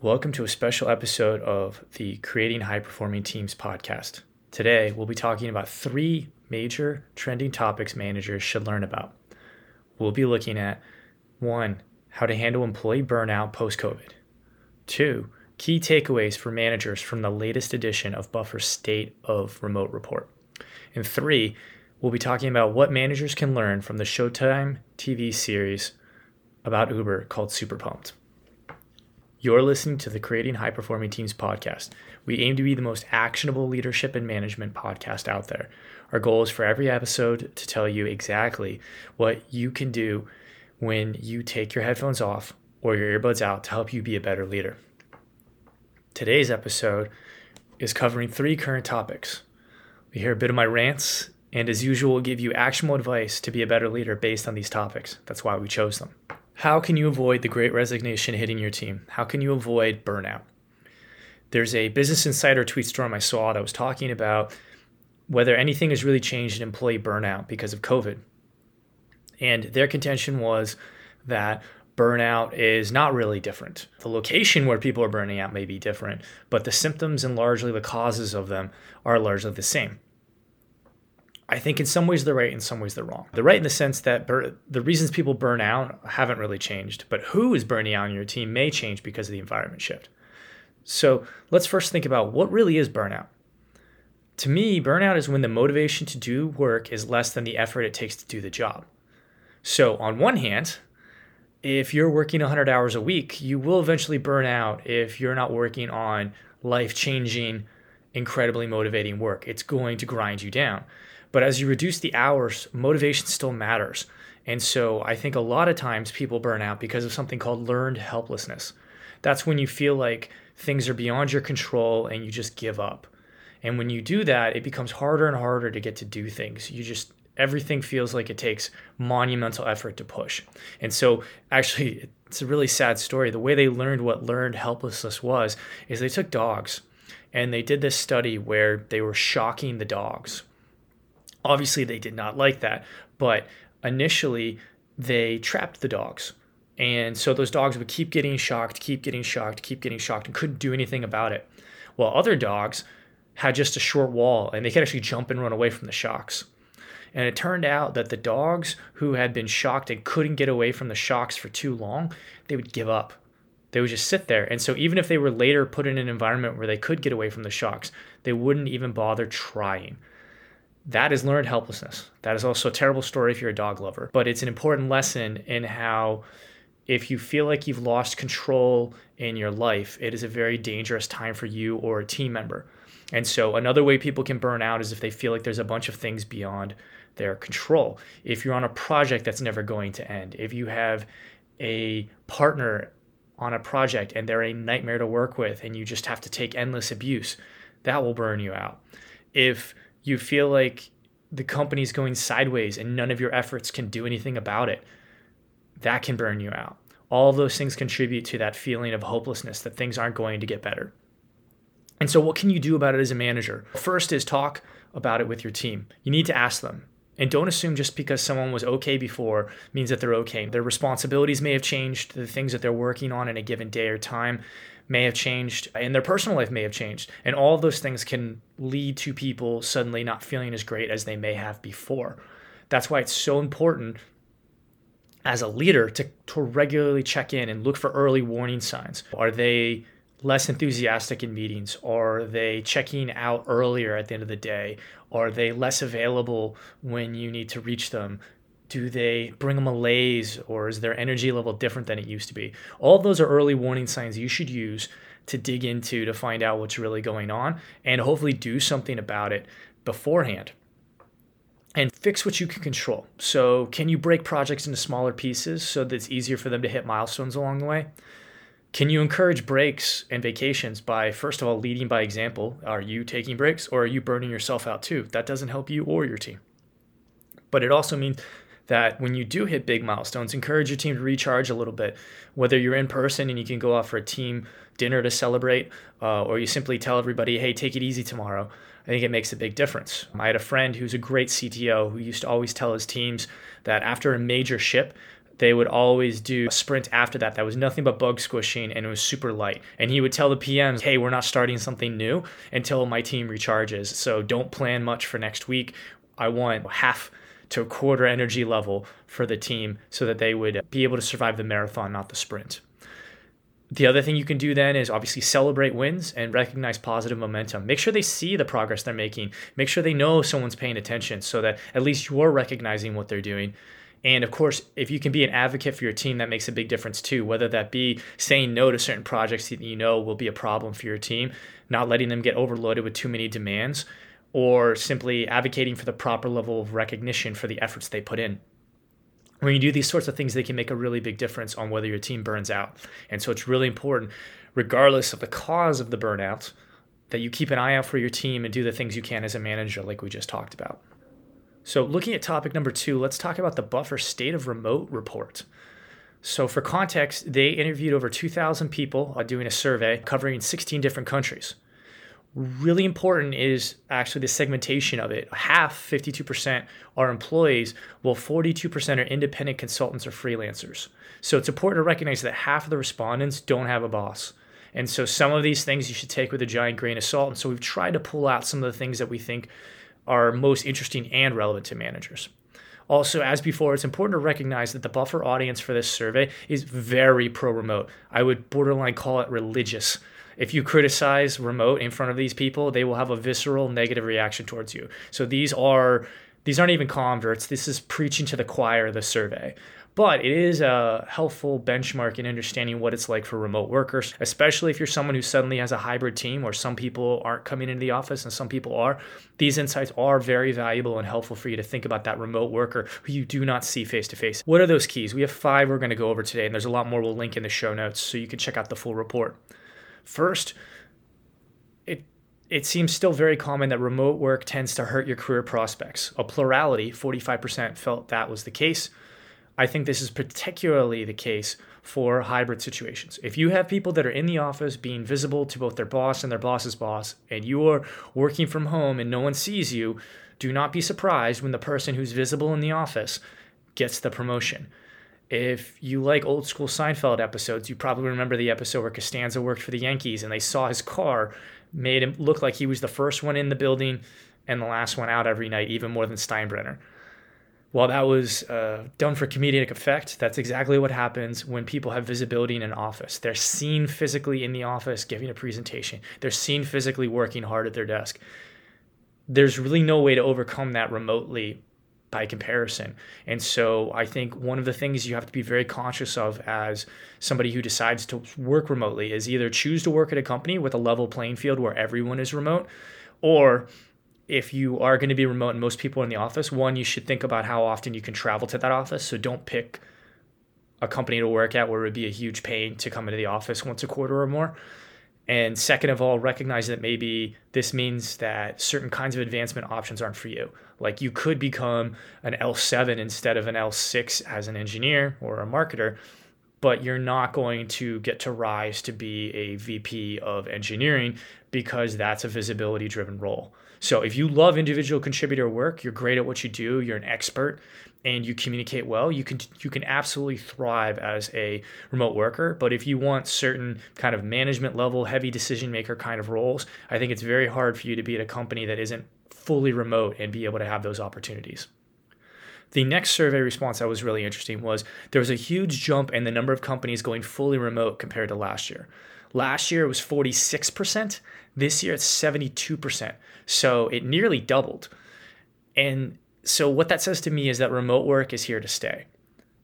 Welcome to a special episode of the Creating High Performing Teams podcast. Today, we'll be talking about three major trending topics managers should learn about. We'll be looking at one, how to handle employee burnout post COVID, two, key takeaways for managers from the latest edition of Buffer's State of Remote Report, and three, we'll be talking about what managers can learn from the Showtime TV series about Uber called Super Pumped. You're listening to the Creating High Performing Teams podcast. We aim to be the most actionable leadership and management podcast out there. Our goal is for every episode to tell you exactly what you can do when you take your headphones off or your earbuds out to help you be a better leader. Today's episode is covering three current topics. We hear a bit of my rants, and as usual, we'll give you actionable advice to be a better leader based on these topics. That's why we chose them. How can you avoid the great resignation hitting your team? How can you avoid burnout? There's a Business Insider tweet storm I saw that was talking about whether anything has really changed in employee burnout because of COVID. And their contention was that burnout is not really different. The location where people are burning out may be different, but the symptoms and largely the causes of them are largely the same. I think in some ways they're right, in some ways they're wrong. They're right in the sense that bur- the reasons people burn out haven't really changed, but who is burning out on your team may change because of the environment shift. So let's first think about what really is burnout. To me, burnout is when the motivation to do work is less than the effort it takes to do the job. So, on one hand, if you're working 100 hours a week, you will eventually burn out if you're not working on life changing, incredibly motivating work. It's going to grind you down. But as you reduce the hours, motivation still matters. And so I think a lot of times people burn out because of something called learned helplessness. That's when you feel like things are beyond your control and you just give up. And when you do that, it becomes harder and harder to get to do things. You just everything feels like it takes monumental effort to push. And so actually it's a really sad story. The way they learned what learned helplessness was is they took dogs and they did this study where they were shocking the dogs Obviously, they did not like that, but initially they trapped the dogs. And so those dogs would keep getting shocked, keep getting shocked, keep getting shocked, and couldn't do anything about it. While other dogs had just a short wall and they could actually jump and run away from the shocks. And it turned out that the dogs who had been shocked and couldn't get away from the shocks for too long, they would give up. They would just sit there. And so even if they were later put in an environment where they could get away from the shocks, they wouldn't even bother trying that is learned helplessness. That is also a terrible story if you're a dog lover, but it's an important lesson in how if you feel like you've lost control in your life, it is a very dangerous time for you or a team member. And so, another way people can burn out is if they feel like there's a bunch of things beyond their control. If you're on a project that's never going to end, if you have a partner on a project and they're a nightmare to work with and you just have to take endless abuse, that will burn you out. If you feel like the company's going sideways and none of your efforts can do anything about it, that can burn you out. All those things contribute to that feeling of hopelessness that things aren't going to get better. And so, what can you do about it as a manager? First is talk about it with your team. You need to ask them. And don't assume just because someone was okay before means that they're okay. Their responsibilities may have changed, the things that they're working on in a given day or time may have changed and their personal life may have changed. And all of those things can lead to people suddenly not feeling as great as they may have before. That's why it's so important as a leader to, to regularly check in and look for early warning signs. Are they less enthusiastic in meetings? Are they checking out earlier at the end of the day? Are they less available when you need to reach them? Do they bring a malaise or is their energy level different than it used to be? All those are early warning signs you should use to dig into to find out what's really going on and hopefully do something about it beforehand. And fix what you can control. So, can you break projects into smaller pieces so that it's easier for them to hit milestones along the way? Can you encourage breaks and vacations by, first of all, leading by example? Are you taking breaks or are you burning yourself out too? That doesn't help you or your team. But it also means that when you do hit big milestones, encourage your team to recharge a little bit. Whether you're in person and you can go out for a team dinner to celebrate, uh, or you simply tell everybody, hey, take it easy tomorrow, I think it makes a big difference. I had a friend who's a great CTO who used to always tell his teams that after a major ship, they would always do a sprint after that that was nothing but bug squishing and it was super light. And he would tell the PMs, hey, we're not starting something new until my team recharges. So don't plan much for next week. I want half to a quarter energy level for the team so that they would be able to survive the marathon, not the sprint. The other thing you can do then is obviously celebrate wins and recognize positive momentum. Make sure they see the progress they're making. Make sure they know someone's paying attention so that at least you're recognizing what they're doing. And of course, if you can be an advocate for your team, that makes a big difference too. Whether that be saying no to certain projects that you know will be a problem for your team, not letting them get overloaded with too many demands, or simply advocating for the proper level of recognition for the efforts they put in when you do these sorts of things, they can make a really big difference on whether your team burns out. And so it's really important, regardless of the cause of the burnout, that you keep an eye out for your team and do the things you can as a manager, like we just talked about. So, looking at topic number two, let's talk about the Buffer State of Remote report. So, for context, they interviewed over 2,000 people uh, doing a survey covering 16 different countries really important is actually the segmentation of it. Half, 52%, are employees, while 42% are independent consultants or freelancers. So it's important to recognize that half of the respondents don't have a boss. And so some of these things you should take with a giant grain of salt. And so we've tried to pull out some of the things that we think are most interesting and relevant to managers. Also, as before, it's important to recognize that the buffer audience for this survey is very pro remote. I would borderline call it religious if you criticize remote in front of these people, they will have a visceral negative reaction towards you. So these are these aren't even converts. This is preaching to the choir, the survey. But it is a helpful benchmark in understanding what it's like for remote workers, especially if you're someone who suddenly has a hybrid team where some people aren't coming into the office and some people are. These insights are very valuable and helpful for you to think about that remote worker who you do not see face to face. What are those keys? We have five we're going to go over today, and there's a lot more we'll link in the show notes so you can check out the full report. First, it it seems still very common that remote work tends to hurt your career prospects. A plurality, 45%, felt that was the case. I think this is particularly the case for hybrid situations. If you have people that are in the office being visible to both their boss and their boss's boss, and you are working from home and no one sees you, do not be surprised when the person who's visible in the office gets the promotion. If you like old school Seinfeld episodes, you probably remember the episode where Costanza worked for the Yankees and they saw his car, made him look like he was the first one in the building and the last one out every night, even more than Steinbrenner. While that was uh, done for comedic effect, that's exactly what happens when people have visibility in an office. They're seen physically in the office giving a presentation, they're seen physically working hard at their desk. There's really no way to overcome that remotely by comparison. And so I think one of the things you have to be very conscious of as somebody who decides to work remotely is either choose to work at a company with a level playing field where everyone is remote, or if you are going to be remote and most people are in the office, one, you should think about how often you can travel to that office. So don't pick a company to work at where it would be a huge pain to come into the office once a quarter or more. And second of all, recognize that maybe this means that certain kinds of advancement options aren't for you. Like you could become an L7 instead of an L6 as an engineer or a marketer, but you're not going to get to rise to be a VP of engineering because that's a visibility driven role. So if you love individual contributor work, you're great at what you do, you're an expert, and you communicate well, you can you can absolutely thrive as a remote worker. But if you want certain kind of management level, heavy decision maker kind of roles, I think it's very hard for you to be at a company that isn't fully remote and be able to have those opportunities. The next survey response that was really interesting was there was a huge jump in the number of companies going fully remote compared to last year. Last year it was 46%. This year it's 72%. So it nearly doubled. And so what that says to me is that remote work is here to stay.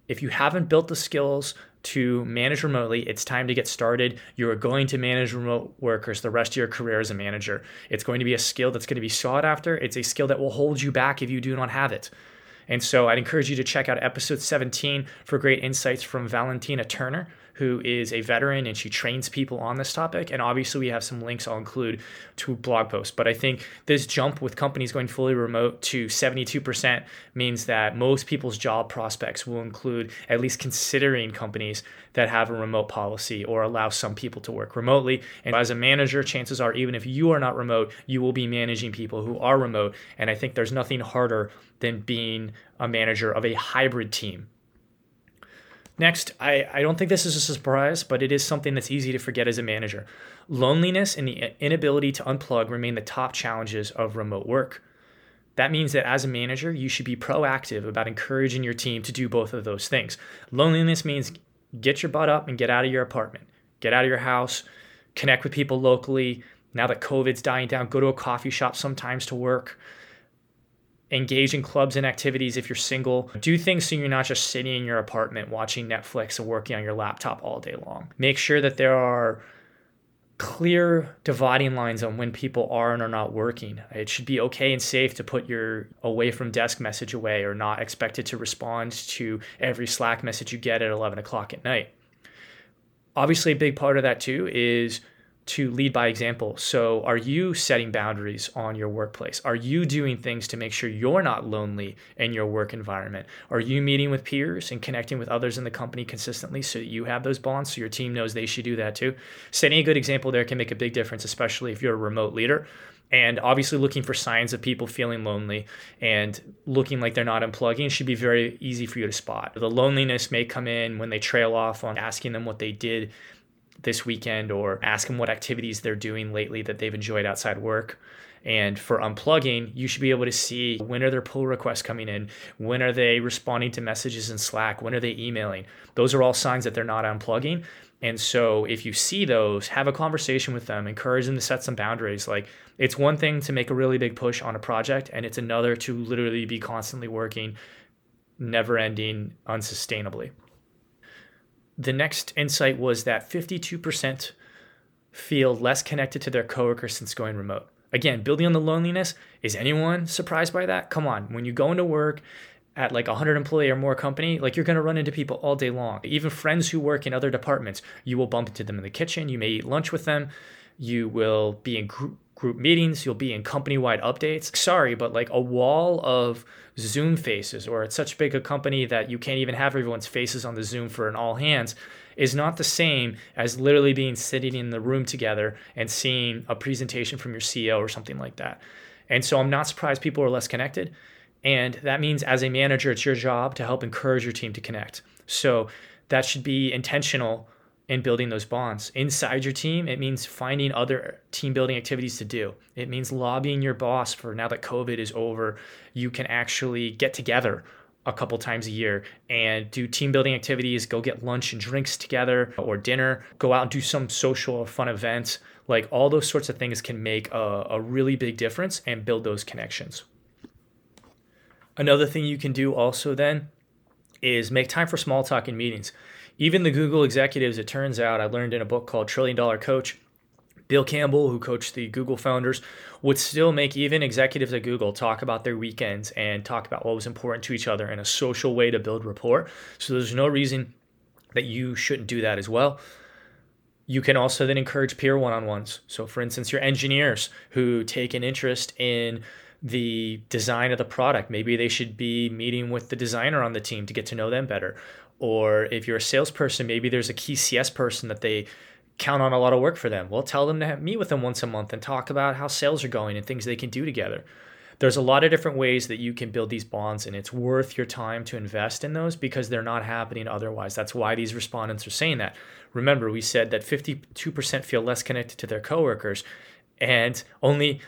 If you haven't built the skills to manage remotely, it's time to get started. You are going to manage remote workers the rest of your career as a manager. It's going to be a skill that's going to be sought after. It's a skill that will hold you back if you do not have it. And so I'd encourage you to check out episode 17 for great insights from Valentina Thörner who is a veteran and she trains people on this topic. And obviously, we have some links I'll include to blog posts. But I think this jump with companies going fully remote to 72% means that most people's job prospects will include at least considering companies that have a remote policy or allow some people to work remotely. And as a manager, chances are, even if you are not remote, you will be managing people who are remote. And I think there's nothing harder than being a manager of a hybrid team Next, I, I don't think this is a surprise, but it is something that's easy to forget as a manager. Loneliness and the inability to unplug remain the top challenges of remote work. That means that as a manager, you should be proactive about encouraging your team to do both of those things. Loneliness means get your butt up and get out of your apartment, get out of your house, connect with people locally. Now that COVID's dying down, go to a coffee shop sometimes to work engage in clubs and activities if you're single. Do things so you're not just sitting in your apartment watching Netflix and working on your laptop all day long. Make sure that there are clear dividing lines on when people are and are not working. It should be okay and safe to put your away from desk message away or not expected to respond to every Slack message you get at 11 o'clock at night. Obviously, a big part of that too is to lead by example. So, are you setting boundaries on your workplace? Are you doing things to make sure you're not lonely in your work environment? Are you meeting with peers and connecting with others in the company consistently so that you have those bonds so your team knows they should do that too? Setting a good example there can make a big difference, especially if you're a remote leader. And obviously, looking for signs of people feeling lonely and looking like they're not unplugging should be very easy for you to spot. The loneliness may come in when they trail off on asking them what they did this weekend or ask them what activities they're doing lately that they've enjoyed outside work. And for unplugging, you should be able to see when are their pull requests coming in, when are they responding to messages in Slack, when are they emailing. Those are all signs that they're not unplugging. And so if you see those, have a conversation with them, encourage them to set some boundaries. Like it's one thing to make a really big push on a project, and it's another to literally be constantly working, never ending, unsustainably the next insight was that 52% feel less connected to their coworkers since going remote. Again, building on the loneliness, is anyone surprised by that? Come on, when you go into work at like a 100 employee or more company, like you're going to run into people all day long. Even friends who work in other departments, you will bump into them in the kitchen, you may eat lunch with them, you will be in group group meetings, you'll be in company wide updates. Sorry, but like a wall of Zoom faces, or it's such big a company that you can't even have everyone's faces on the Zoom for an all hands, is not the same as literally being sitting in the room together and seeing a presentation from your CEO or something like that. And so I'm not surprised people are less connected. And that means as a manager, it's your job to help encourage your team to connect. So that should be intentional in building those bonds. Inside your team, it means finding other team building activities to do. It means lobbying your boss for now that COVID is over, you can actually get together a couple times a year and do team building activities, go get lunch and drinks together or dinner, go out and do some social or fun events. Like all those sorts of things can make a, a really big difference and build those connections. Another thing you can do also then is make time for small talk in meetings. Even the Google executives, it turns out, I learned in a book called Trillion Dollar Coach, Bill Campbell, who coached the Google founders, would still make even executives at Google talk about their weekends and talk about what was important to each other in a social way to build rapport. So there's no reason that you shouldn't do that as well. You can also then encourage peer one on ones. So, for instance, your engineers who take an interest in the design of the product, maybe they should be meeting with the designer on the team to get to know them better. Or if you're a salesperson, maybe there's a key CS person that they count on a lot of work for them. Well, tell them to meet with them once a month and talk about how sales are going and things they can do together. There's a lot of different ways that you can build these bonds, and it's worth your time to invest in those because they're not happening otherwise. That's why these respondents are saying that. Remember, we said that 52% feel less connected to their coworkers, and only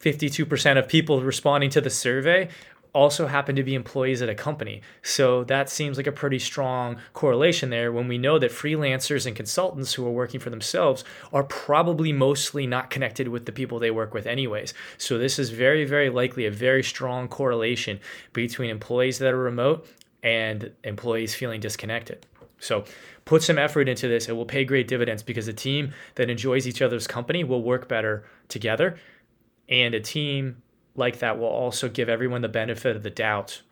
52% of people responding to the survey also happen to be employees at a company. So that seems like a pretty strong correlation there when we know that freelancers and consultants who are working for themselves are probably mostly not connected with the people they work with, anyways. So this is very, very likely a very strong correlation between employees that are remote and employees feeling disconnected. So put some effort into this. It will pay great dividends because a team that enjoys each other's company will work better together. And a team like that will also give everyone the benefit of the doubt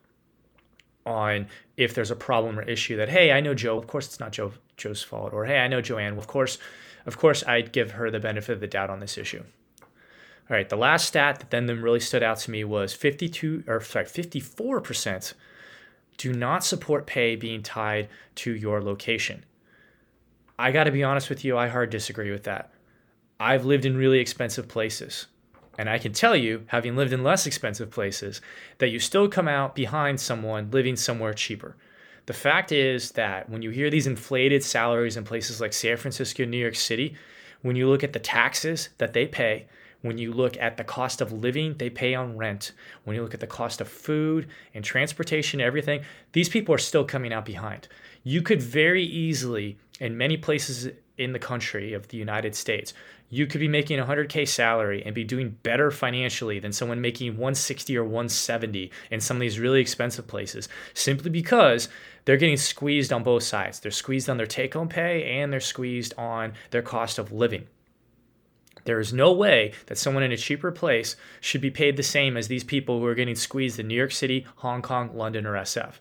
on if there's a problem or issue that hey i know joe of course it's not joe joe's fault or hey i know joanne of course of course i'd give her the benefit of the doubt on this issue. All right the last stat that then really stood out to me was 52 or sorry 54% do not support pay being tied to your location. I got to be honest with you i hard disagree with that. I've lived in really expensive places and I can tell you, having lived in less expensive places, that you still come out behind someone living somewhere cheaper. The fact is that when you hear these inflated salaries in places like San Francisco, New York City, when you look at the taxes that they pay, when you look at the cost of living they pay on rent, when you look at the cost of food and transportation, everything, these people are still coming out behind. You could very easily, in many places in the country of the United States, you could be making a 100k salary and be doing better financially than someone making 160 or 170 in some of these really expensive places simply because they're getting squeezed on both sides. They're squeezed on their take home pay and they're squeezed on their cost of living. There is no way that someone in a cheaper place should be paid the same as these people who are getting squeezed in New York City, Hong Kong, London, or SF.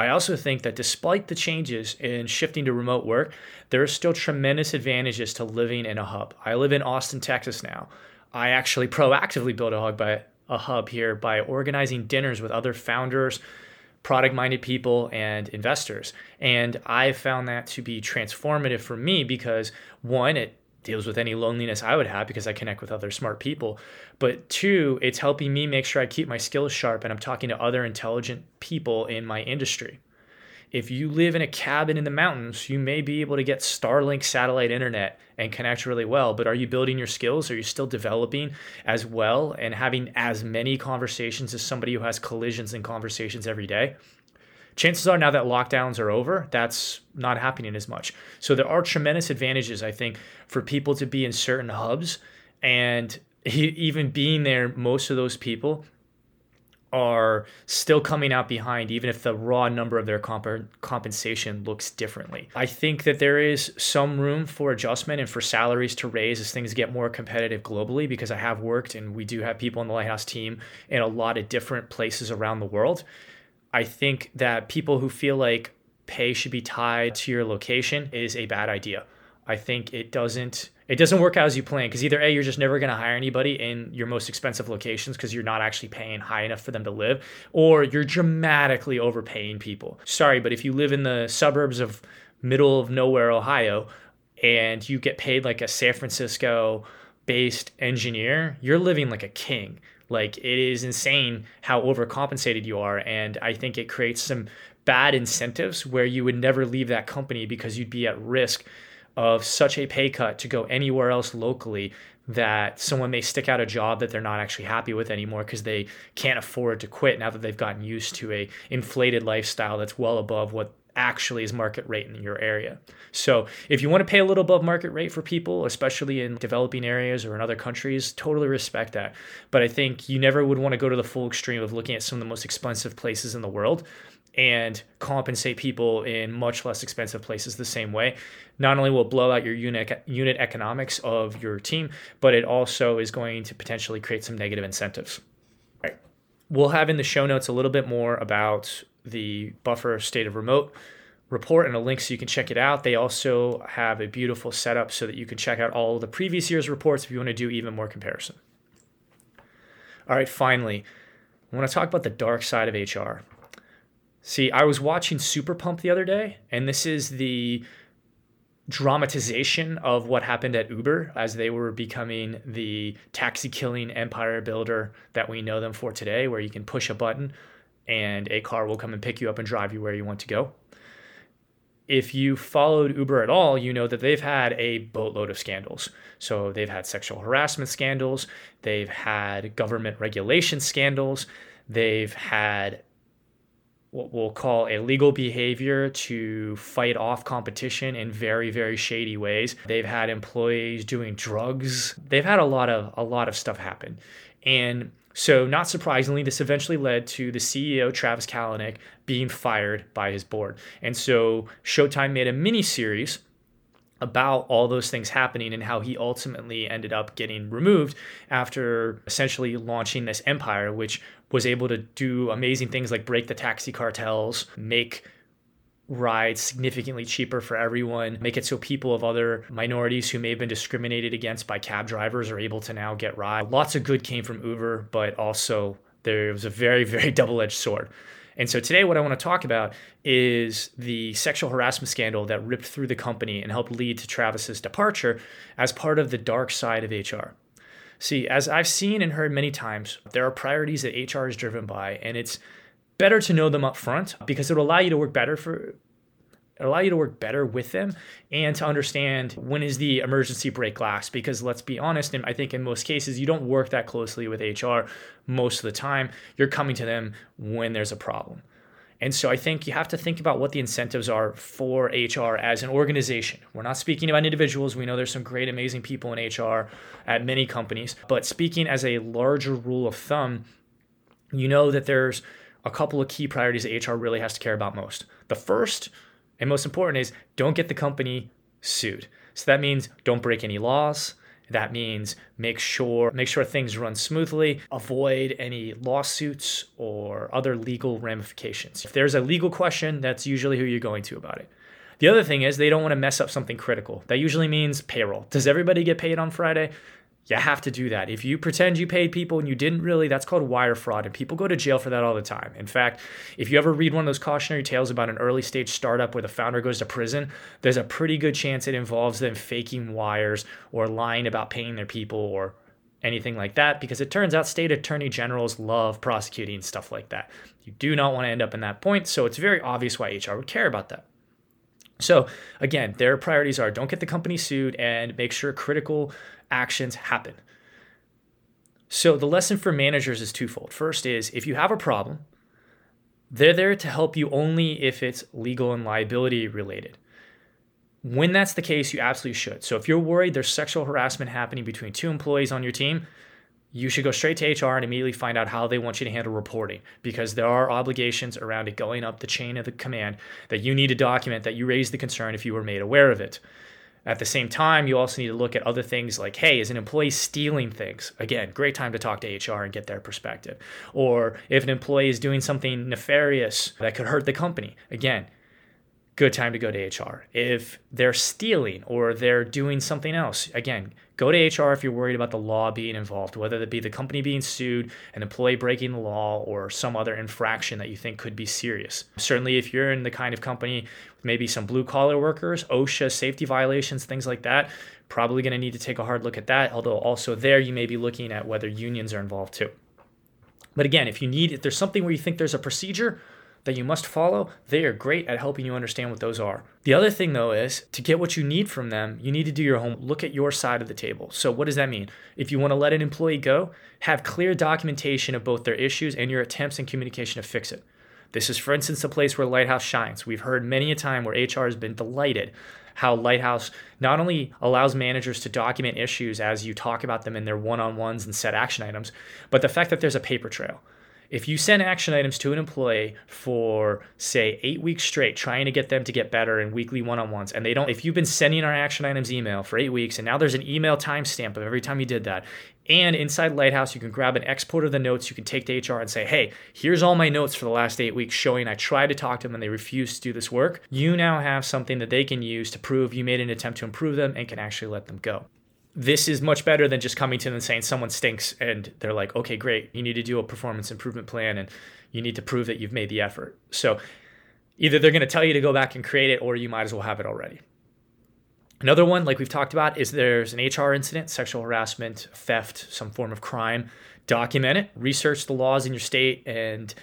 I also think that despite the changes in shifting to remote work, there are still tremendous advantages to living in a hub. I live in Austin, Texas now. I actually proactively built a hub by a hub here by organizing dinners with other founders, product minded people and investors. And I found that to be transformative for me because one, it deals with any loneliness I would have because I connect with other smart people. But two, it's helping me make sure I keep my skills sharp and I'm talking to other intelligent people in my industry. If you live in a cabin in the mountains, you may be able to get Starlink satellite internet and connect really well. But are you building your skills? Are you still developing as well and having as many conversations as somebody who has collisions and conversations every day? Chances are now that lockdowns are over, that's not happening as much. So there are tremendous advantages, I think, for people to be in certain hubs and even being there, most of those people are still coming out behind, even if the raw number of their comp- compensation looks differently. I think that there is some room for adjustment and for salaries to raise as things get more competitive globally because I have worked and we do have people on the Lighthouse team in a lot of different places around the world. I think that people who feel like pay should be tied to your location is a bad idea. I think it doesn't it doesn't work out as you plan because either a you're just never going to hire anybody in your most expensive locations because you're not actually paying high enough for them to live or you're dramatically overpaying people. Sorry, but if you live in the suburbs of middle of nowhere Ohio and you get paid like a San Francisco based engineer, you're living like a king. Like it is insane how overcompensated you are. And I think it creates some bad incentives where you would never leave that company because you'd be at risk of such a pay cut to go anywhere else locally that someone may stick out a job that they're not actually happy with anymore because they can't afford to quit now that they've gotten used to a inflated lifestyle that's well above what actually is market rate in your area. So if you want to pay a little above market rate for people, especially in developing areas or in other countries, totally respect that. But I think you never would want to go to the full extreme of looking at some of the most expensive places in the world and compensate people in much less expensive places the same way. Not only will blow out your unit unit economics of your team, but it also is going to potentially create some negative incentives. Right. We'll have in the show notes a little bit more about the Buffer State of Remote report and a link so you can check it out. They also have a beautiful setup so that you can check out all the previous year's reports if you want to do even more comparison. All right, finally, I want to talk about the dark side of HR. See, I was watching Super Pumped the other day, and this is the dramatization of what happened at Uber as they were becoming the taxi killing empire builder that we know them for today, where you can push a button and a car will come and pick you up and drive you where you want to go. If you followed Uber at all, you know that they've had a boatload of scandals. So they've had sexual harassment scandals, they've had government regulation scandals, they've had what we'll call illegal behavior to fight off competition in very very shady ways. They've had employees doing drugs. They've had a lot of a lot of stuff happen. And so, not surprisingly, this eventually led to the CEO, Travis Kalanick, being fired by his board. And so, Showtime made a mini series about all those things happening and how he ultimately ended up getting removed after essentially launching this empire, which was able to do amazing things like break the taxi cartels, make rides significantly cheaper for everyone, make it so people of other minorities who may have been discriminated against by cab drivers are able to now get rides. Lots of good came from Uber, but also there was a very, very double edged sword. And so today, what I want to talk about is the sexual harassment scandal that ripped through the company and helped lead to Travis's departure as part of the dark side of HR. See, as I've seen and heard many times, there are priorities that HR is driven by, and it's better to know them up front because it'll allow you to work better for allow you to work better with them and to understand when is the emergency brake last because let's be honest and i think in most cases you don't work that closely with hr most of the time you're coming to them when there's a problem and so I think you have to think about what the incentives are for HR as an organization. We're not speaking about individuals. We know there's some great, amazing people in HR at many companies. But speaking as a larger rule of thumb, you know that there's a couple of key priorities that HR really has to care about most. The first and most important is don't get the company sued. So that means don't break any laws. That means make sure make sure things run smoothly, avoid any lawsuits or other legal ramifications. If there's a legal question, that's usually who you're going to about it. The other thing is they don't want to mess up something critical. That usually means payroll. Does everybody get paid on Friday? You have to do that. If you pretend you paid people and you didn't really, that's called wire fraud, and people go to jail for that all the time. In fact, if you ever read one of those cautionary tales about an early stage startup where the founder goes to prison, there's a pretty good chance it involves them faking wires or lying about paying their people or anything like that because it turns out state attorney generals love prosecuting stuff like that. You do not want to end up in that point, so it's very obvious why HR would care about that. So, again, their priorities are don't get the company sued and make sure critical actions happen. So, the lesson for managers is twofold. First, is if you have a problem, they're there to help you only if it's legal and liability related. When that's the case, you absolutely should. So, if you're worried there's sexual harassment happening between two employees on your team, you should go straight to HR and immediately find out how they want you to handle reporting because there are obligations around it going up the chain of the command that you need to document that you raised the concern if you were made aware of it. At the same time, you also need to look at other things like, hey, is an employee stealing things? Again, great time to talk to HR and get their perspective. Or if an employee is doing something nefarious that could hurt the company, again, good time to go to HR. If they're stealing or they're doing something else, again, go to HR if you're worried about the law being involved, whether it be the company being sued, an employee breaking the law, or some other infraction that you think could be serious. Certainly, if you're in the kind of company with maybe some blue collar workers, OSHA safety violations, things like that, probably going to need to take a hard look at that. Although, also there, you may be looking at whether unions are involved too. But again, if you need, if there's something where you think there's a procedure, that you must follow, they are great at helping you understand what those are. The other thing, though, is to get what you need from them, you need to do your home, look at your side of the table. So, what does that mean? If you want to let an employee go, have clear documentation of both their issues and your attempts and communication to fix it. This is, for instance, a place where Lighthouse shines. We've heard many a time where HR has been delighted how Lighthouse not only allows managers to document issues as you talk about them in their one on ones and set action items, but the fact that there's a paper trail if you send action items to an employee for say eight weeks straight trying to get them to get better in weekly one-on-ones and they don't if you've been sending our action items email for eight weeks and now there's an email timestamp of every time you did that and inside lighthouse you can grab an export of the notes you can take to hr and say hey here's all my notes for the last eight weeks showing i tried to talk to them and they refused to do this work. You now have something that they can use to prove you made an attempt to improve them and can actually let them go this is much better than just coming to them and saying someone stinks and they're like, okay, great, you need to do a performance improvement plan and you need to prove that you've made the effort. So either they're going to tell you to go back and create it or you might as well have it already. Another one, like we've talked about, is there's an HR incident, sexual harassment, theft, some form of crime. Document it, research the laws in your state and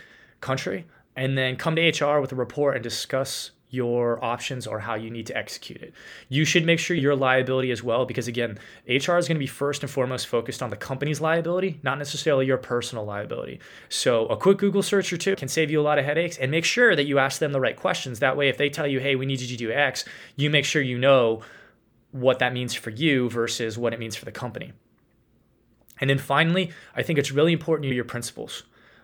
country, and then come to HR with a report and discuss your options or how you need to execute it. You should make sure your liability as well, because again, HR is going to be first and foremost focused on the company's liability, not necessarily your personal liability. So a quick Google search or two can save you a lot of headaches and make sure that you ask them the right questions. That way, if they tell you, hey, we need you to do X, you make sure you know what that means for you versus what it means for the company. And then finally, I think it's really important to your principles.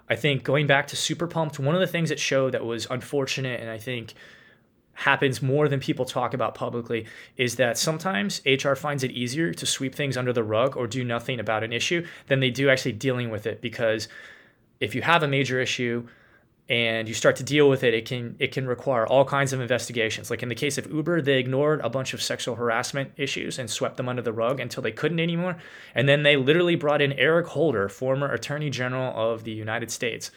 I think going back to Super Pumped, one of the things it showed that was unfortunate and I think happens more than people talk about publicly is that sometimes HR finds it easier to sweep things under the rug or do nothing about an issue than they do actually dealing with it. Because if you have a major issue and you start to deal with it it can it can require all kinds of investigations. Like in the case of Uber they ignored a bunch of sexual harassment issues and swept them under the rug until they couldn't anymore. And then they literally brought in Eric Holder former attorney general of the United States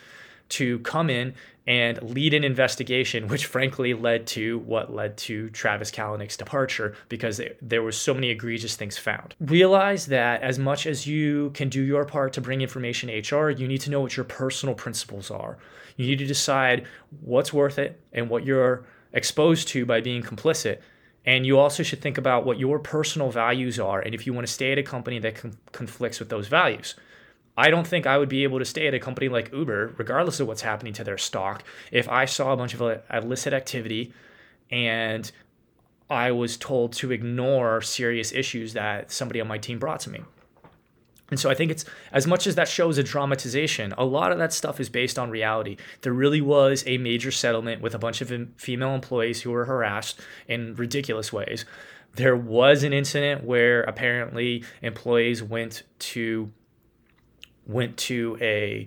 to come in and lead an investigation, which frankly led to what led to Travis Kalanick's departure because there were so many egregious things found. Realize that as much as you can do your part to bring information to HR, you need to know what your personal principles are. You need to decide what's worth it and what you're exposed to by being complicit. And you also should think about what your personal values are and if you want to stay at a company that con- conflicts with those values. I don't think I would be able to stay at a company like Uber, regardless of what's happening to their stock, if I saw a bunch of illicit activity and I was told to ignore serious issues that somebody on my team brought to me. And so I think it's as much as that shows a dramatization, a lot of that stuff is based on reality. There really was a major settlement with a bunch of female employees who were harassed in ridiculous ways. There was an incident where apparently employees went to went to a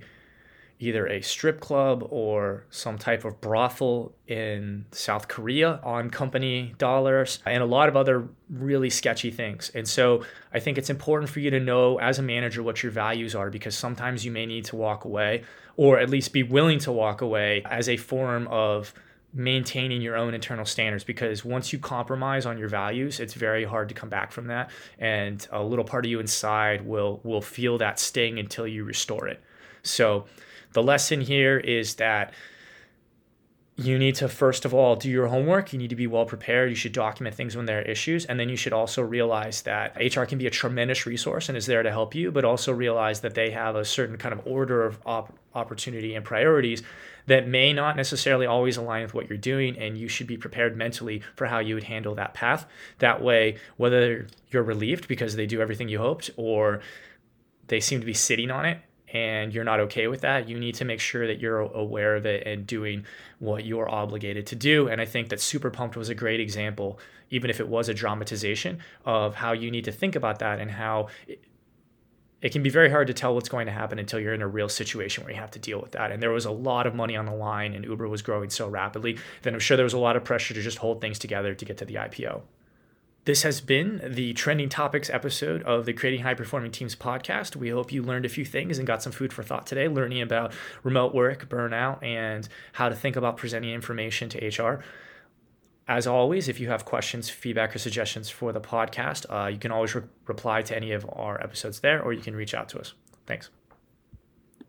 either a strip club or some type of brothel in South Korea on company dollars and a lot of other really sketchy things. And so I think it's important for you to know as a manager what your values are because sometimes you may need to walk away or at least be willing to walk away as a form of maintaining your own internal standards because once you compromise on your values it's very hard to come back from that and a little part of you inside will will feel that sting until you restore it. So the lesson here is that you need to first of all do your homework. You need to be well prepared. You should document things when there are issues and then you should also realize that hr can be a tremendous resource and is there to help you but also realize that they have a certain kind of order of op- opportunity and priorities that may not necessarily always align with what you're doing and you should be prepared mentally for how you would handle that path that way whether you're relieved because they do everything you hoped or they seem to be sitting on it and you're not okay with that, you need to make sure that you're aware of it and doing what you're obligated to do. And I think that Super Pumped was a great example, even if it was a dramatization, of how you need to think about that and how it, can be very hard to tell what's going to happen until you're in a real situation where you have to deal with that. And there was a lot of money on the line, and Uber was growing so rapidly that I'm sure there was a lot of pressure to just hold things together to get to the IPO. This has been the trending topics episode of the Creating High Performing Teams podcast. We hope you learned a few things and got some food for thought today, learning about remote work, burnout, and how to think about presenting information to HR. As always, if you have questions, feedback, or suggestions for the podcast, uh, you can always re- reply to any of our episodes there, or you can reach out to us. Thanks.